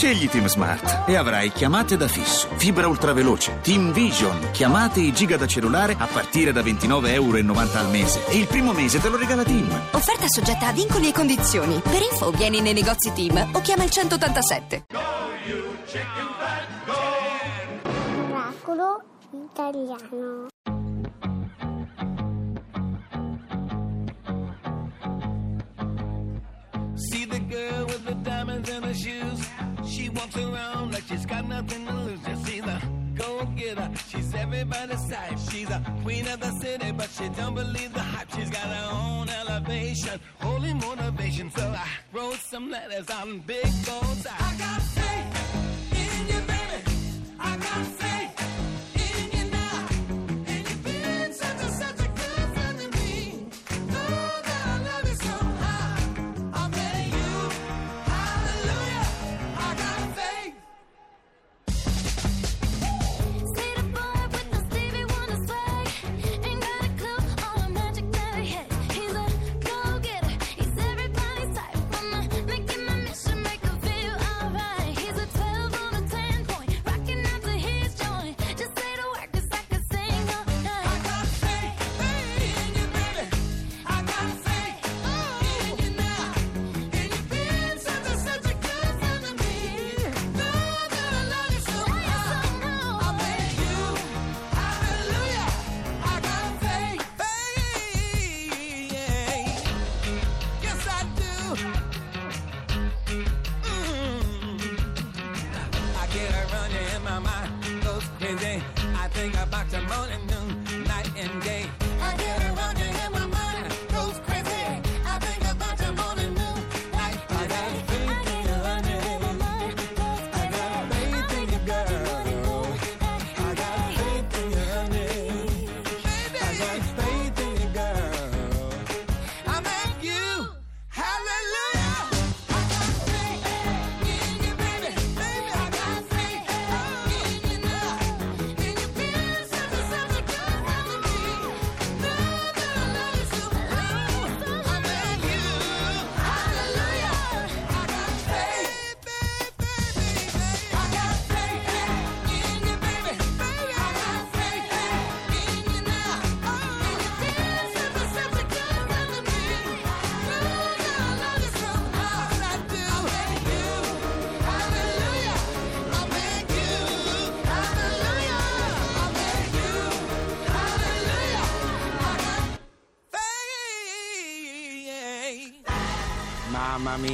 Scegli Team Smart e avrai chiamate da fisso, fibra ultraveloce, Team Vision, chiamate e giga da cellulare a partire da 29,90 euro al mese. E il primo mese te lo regala Team. Offerta soggetta a vincoli e condizioni. Per info vieni nei negozi Team o chiama il 187. Miracolo italiano. Diamonds in her shoes. She walks around like she's got nothing to lose. Just see the go getter. She's everybody's type. She's a queen of the city, but she don't believe the hype. She's got her own elevation, holy motivation. So I wrote some letters on big goals. I got faith in you, baby. I got faith Think about the morning, noon, night and day.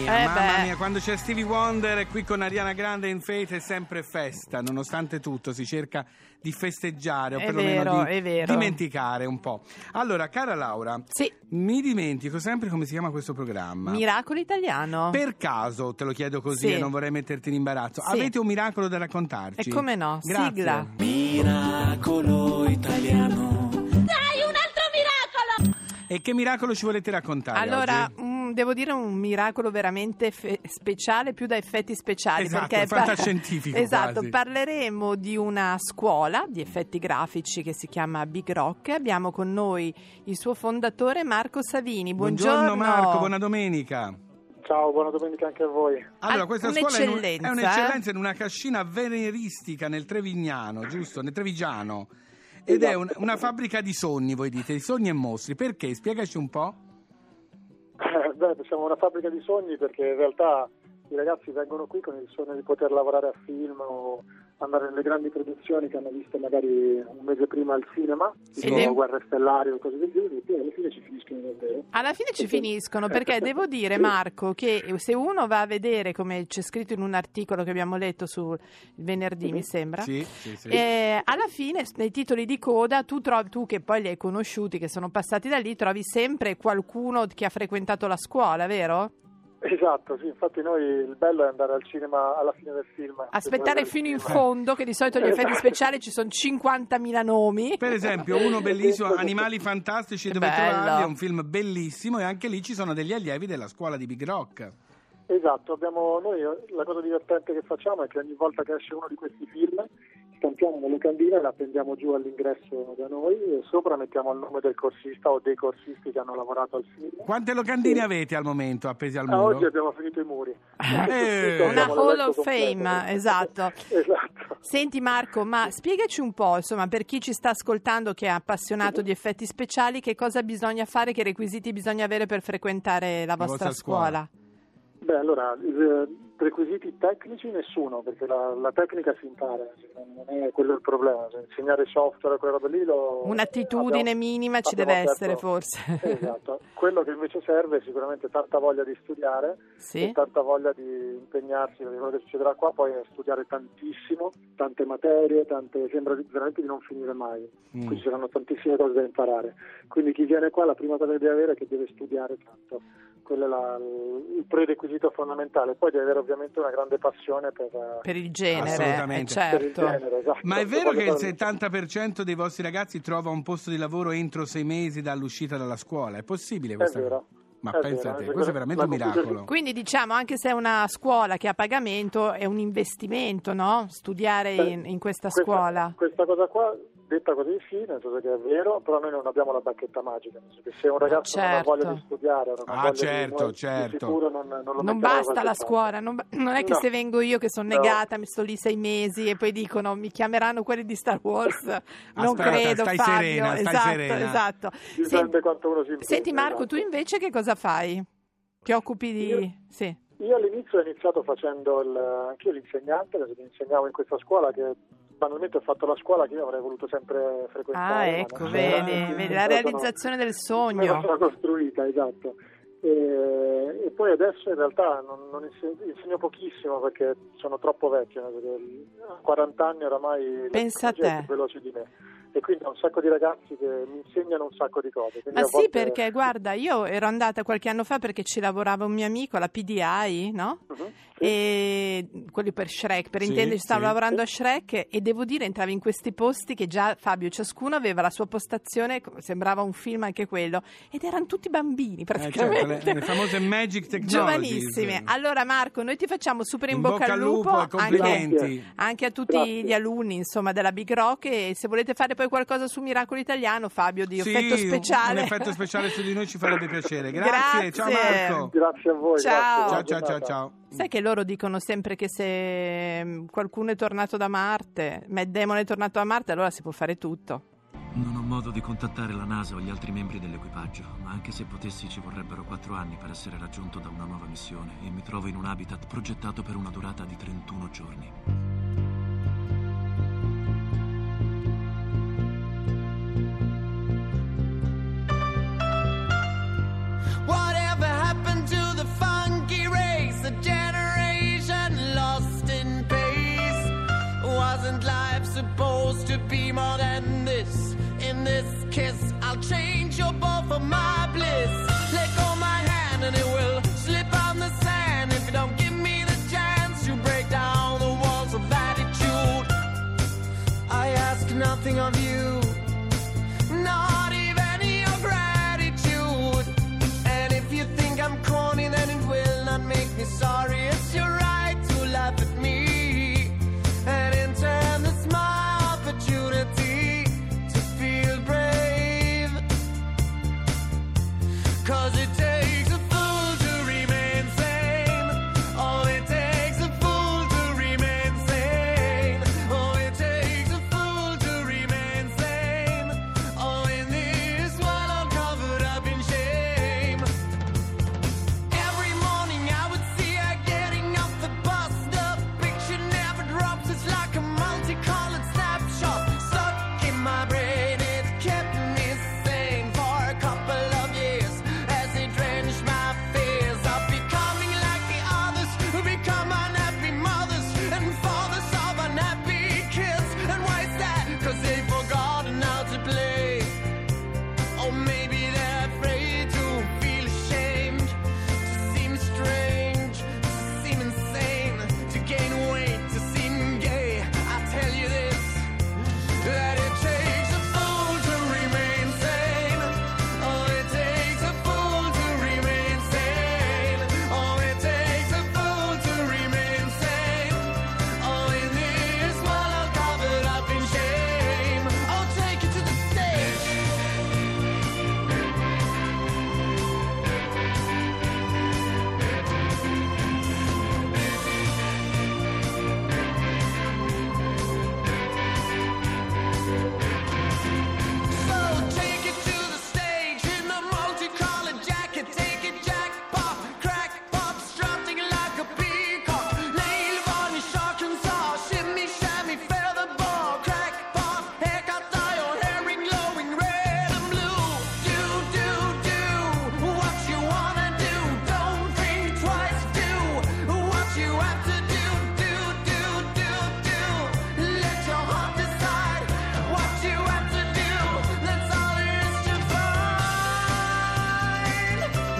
Mia, Eh mamma beh. mia, quando c'è Stevie Wonder qui con Ariana Grande in Fate è sempre festa, nonostante tutto si cerca di festeggiare o È perlomeno vero, di dimenticare un po'. Allora, cara Laura, Sì, mi dimentico sempre come si chiama questo programma. Miracolo Italiano. Per caso, te lo chiedo così Sì. e non vorrei metterti in imbarazzo, Sì. avete un miracolo da raccontarci? E come no, Grazie. sigla. Miracolo italiano. E che miracolo ci volete raccontare Allora, oggi? Devo dire un miracolo veramente fe- speciale, più da effetti speciali. Esatto, perché fantascientifico esatto, quasi. parleremo di una scuola di effetti grafici che si chiama Big Rock. Abbiamo con noi il suo fondatore Marco Savini. Buongiorno, Marco, buona domenica. Ciao, buona domenica anche a voi. Allora, questa scuola è, un- un'eccellenza, è un'eccellenza in una cascina veneristica nel Trevignano, giusto? Nel Trevigiano. Ed è un- una fabbrica di sogni, voi dite, di sogni e mostri. Perché? Spiegaci un po'. Eh, Beh, siamo una fabbrica di sogni perché in realtà i ragazzi vengono qui con il sogno di poter lavorare a film o andare nelle grandi produzioni che hanno visto magari un mese prima al cinema, tipo Guerre Stellari o cose del genere, e poi alla fine ci finiscono davvero. Alla fine ci finiscono perché devo dire Marco che se uno va a vedere come c'è scritto in un articolo che abbiamo letto sul venerdì mi sembra Sì, sì, sì. eh, alla fine nei titoli di coda tu trovi tu che poi li hai conosciuti che sono passati da lì trovi sempre qualcuno che ha frequentato la scuola vero? Esatto, sì, infatti noi il bello è andare al cinema alla fine del film. aspettare Se fino in fondo che di solito gli effetti speciali ci sono 50.000 nomi Per esempio, uno bellissimo, Animali Fantastici, dove bello. trovarli, è un film bellissimo e anche lì ci sono degli allievi della scuola di Big Rock. Esatto, abbiamo, noi la cosa divertente che facciamo è che ogni volta che esce uno di questi film stampiamo una locandina e la appendiamo giù all'ingresso da noi e sopra mettiamo il nome del corsista o dei corsisti che hanno lavorato al film. Quante locandine avete al momento appesi al Ah, muro? oggi abbiamo finito i muri. Eh, Una Hall of. Fame, esatto. esatto. Senti Marco, ma spiegaci un po', insomma, per chi ci sta ascoltando che è appassionato di effetti speciali, che cosa bisogna fare, che requisiti bisogna avere per frequentare la vostra, vostra scuola. scuola? Beh, allora, eh, requisiti tecnici nessuno, perché la, la tecnica si impara, cioè, non è quello il problema. Cioè, insegnare software, quella roba lì, lo, Un'attitudine abbiamo- minima ci deve aperto- essere forse. Esatto. Quello che invece serve è sicuramente tanta voglia di studiare Sì? e tanta voglia di impegnarsi, perché quello che succederà qua poi è studiare tantissimo, tante materie, tante, sembra veramente di non finire mai. Mm. Qui ci saranno tantissime cose da imparare. Quindi chi viene qua la prima cosa che deve avere è che deve studiare tanto. Quello è la- il prerequisito fondamentale. Poi deve avere ovviamente una grande passione per, eh, Per il genere, Assolutamente. eh, per il certo. genere. esatto. Ma è vero che il fare- 70% dei vostri ragazzi trova un posto di lavoro entro sei mesi dall'uscita dalla scuola? È possibile È questa vero. Ma È pensa vero, a te, questo è veramente un miracolo. Quindi diciamo, anche se è una scuola che ha pagamento, è un investimento, no? Studiare Beh, in, in questa questa- scuola. Questa cosa qua, detta così sì, nel senso che è vero, però noi non abbiamo la bacchetta magica. Nel senso che se un ragazzo non ha Certo. voglia di studiare, non ha Ah, voglia di- certo, di, certo. sicuro non, non lo Non basta la scuola, non, non è che No. se vengo io che sono No. negata, mi sto lì sei mesi e poi dicono mi chiameranno quelli di Star Wars. Non Aspetta, credo, stai Fabio. serena, stai esatto, serena. esatto. Dipende Senti, quanto uno si impegna, senti, Marco, tu esatto. invece che cosa fai? Ti occupi di... Io- Sì. Io all'inizio ho iniziato facendo il, anch'io l'insegnante, nel senso che insegnavo in questa scuola che banalmente ho fatto la scuola che io avrei voluto sempre frequentare. Ah, ecco, vedi, vedi, la sono- realizzazione del la sogno. sono costruita, esatto. E, e poi adesso in realtà non, non insegno, insegno pochissimo perché sono troppo vecchio, a 40 anni oramai la Pensa a tecnologia è te. più veloce di me. E quindi ho un sacco di ragazzi che mi insegnano un sacco di cose. Ma a sì, volte- perché guarda, io ero andata qualche anno fa perché ci lavorava un mio amico alla PDI, no? Mhm, sì. E quelli per Shrek, per Sì, intenderci, stavo sì. lavorando a Shrek e devo dire entravi in questi posti che già Fabio, ciascuno aveva la sua postazione, sembrava un film anche quello, ed erano tutti bambini Eh, certo, praticamente. le, le famose Magic Technologies. Giovanissime. Allora Marco, noi ti facciamo super in, In bocca, al lupo, e anche, anche a tutti Grazie. gli alunni insomma, della Big Rock e se volete fare poi qualcosa su Miracolo Italiano, Fabio, di Sì, effetto speciale. un effetto speciale su di noi ci farebbe piacere. Grazie, ciao Grazie. Marco. Grazie a voi. Ciao. Ciao, ciao, ciao, ciao. Sai che loro dicono sempre che se mm, qualcuno è tornato da Marte, Matt Damon è tornato da Marte, allora si può fare tutto. Non ho modo di contattare la NASA o gli altri membri dell'equipaggio, ma anche se potessi ci vorrebbero quattro anni per essere raggiunto da una nuova missione e mi trovo in un habitat progettato per una durata di 31 giorni. This kiss, I'll change your bow for my bliss. Maybe that.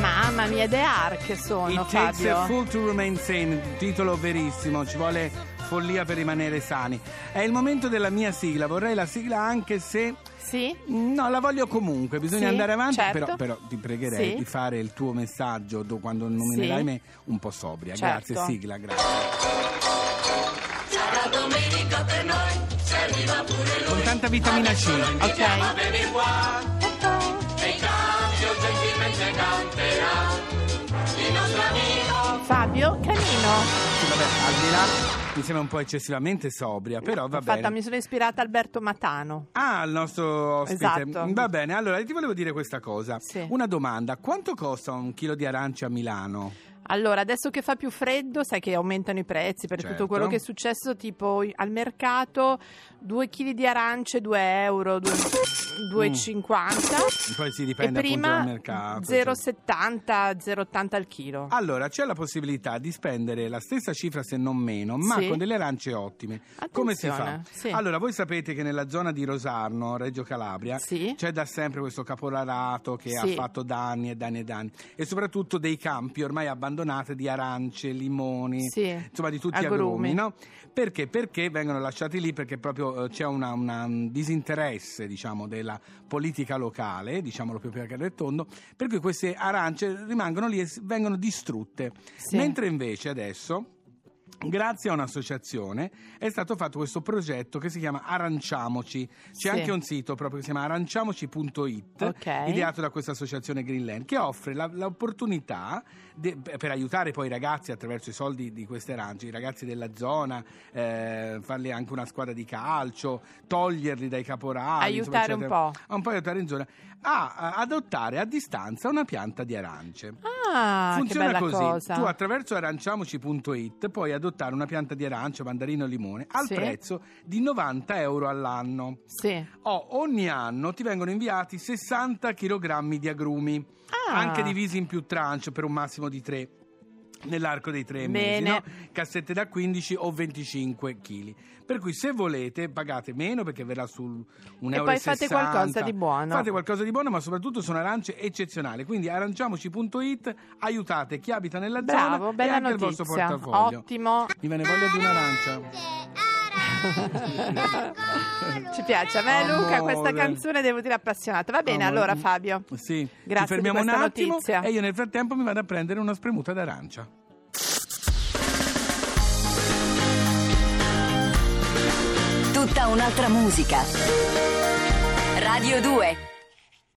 Mamma mia, The Ark sono, It takes Fabio. a fool to remain sane, titolo verissimo, ci vuole follia per rimanere sani. È il momento della mia sigla, vorrei la sigla anche se... Sì? No, la voglio comunque, bisogna Sì, andare avanti, certo. però, però ti pregherei Sì. di fare il tuo messaggio do- quando nominerai Sì. me un po' sobria. Certo. Grazie, sigla, grazie. Con tanta vitamina C. Ok. Fabio, Canino. Sì, vabbè, al di là mi sembra un po' eccessivamente sobria, però va Ho fatto- bene. mi sono ispirata a Alberto Matano. Ah, il nostro ospite. Esatto. Va bene, allora ti volevo dire questa cosa. Sì. Una domanda, quanto costa un chilo di arance a Milano? Allora, adesso che fa più freddo, sai che aumentano i prezzi per Certo. tutto quello che è successo, tipo al mercato 2 kg di arance 2 euro, 2,50 Poi si e Mm. dipende appunto prima dal mercato. cioè. 0,70, 0,80 al chilo. Allora, c'è la possibilità di spendere la stessa cifra, se non meno, ma Sì. con delle arance ottime. Come si fa? Attenzione, sì. Allora, voi sapete che nella zona di Rosarno, Reggio Calabria, Sì. c'è da sempre questo caporalato che ha fatto danni e danni e danni. E soprattutto dei campi ormai abbandonati di arance, limoni, Sì. insomma di tutti Agrumi. agrumi, no? Perché? Perché vengono lasciati lì? Perché proprio eh, c'è una- una- un disinteresse, diciamo, della politica locale, diciamolo più per il tondo, per cui queste arance rimangono lì e vengono distrutte. Sì. Mentre invece adesso Grazie a un'associazione è stato fatto questo progetto che si chiama Aranciamoci. C'è Sì. anche un sito proprio che si chiama aranciamoci.it, Ok. ideato da questa associazione Greenland, che offre la- l'opportunità de- per aiutare poi i ragazzi attraverso i soldi di queste arance, i ragazzi della zona, eh, farli anche una squadra di calcio, toglierli dai caporali. Aiutare insomma, un po'. Un po' aiutare in zona. A, a adottare a distanza una pianta di arance. Ah, Funziona che bella così: cosa. tu attraverso aranciamoci.it puoi adottare una pianta di arancio, mandarino e limone al Sì. prezzo di 90 euro all'anno. Sì. Oh, ogni anno ti vengono inviati 60 kg di agrumi, Ah. anche divisi in più tranche per un massimo di 3 nell'arco dei tre mesi, Bene. no? cassette da 15 o 25 kg. Per cui se volete pagate meno perché verrà su un E euro. poi fate qualcosa di buono. Fate qualcosa di buono, ma soprattutto sono arance eccezionali. Quindi aranciamoci.it, aiutate chi abita nella Bravo, zona e bella anche il vostro notizia. portafoglio. Ottimo. Mi viene voglia di un'arancia. Ci piace a me Luca Amore. questa canzone devo dire appassionata. Va bene, Amore. allora Fabio. Sì, Grazie ci fermiamo un attimo notizia. e io nel frattempo mi vado a prendere una spremuta d'arancia. Tutta un'altra musica. Radio 2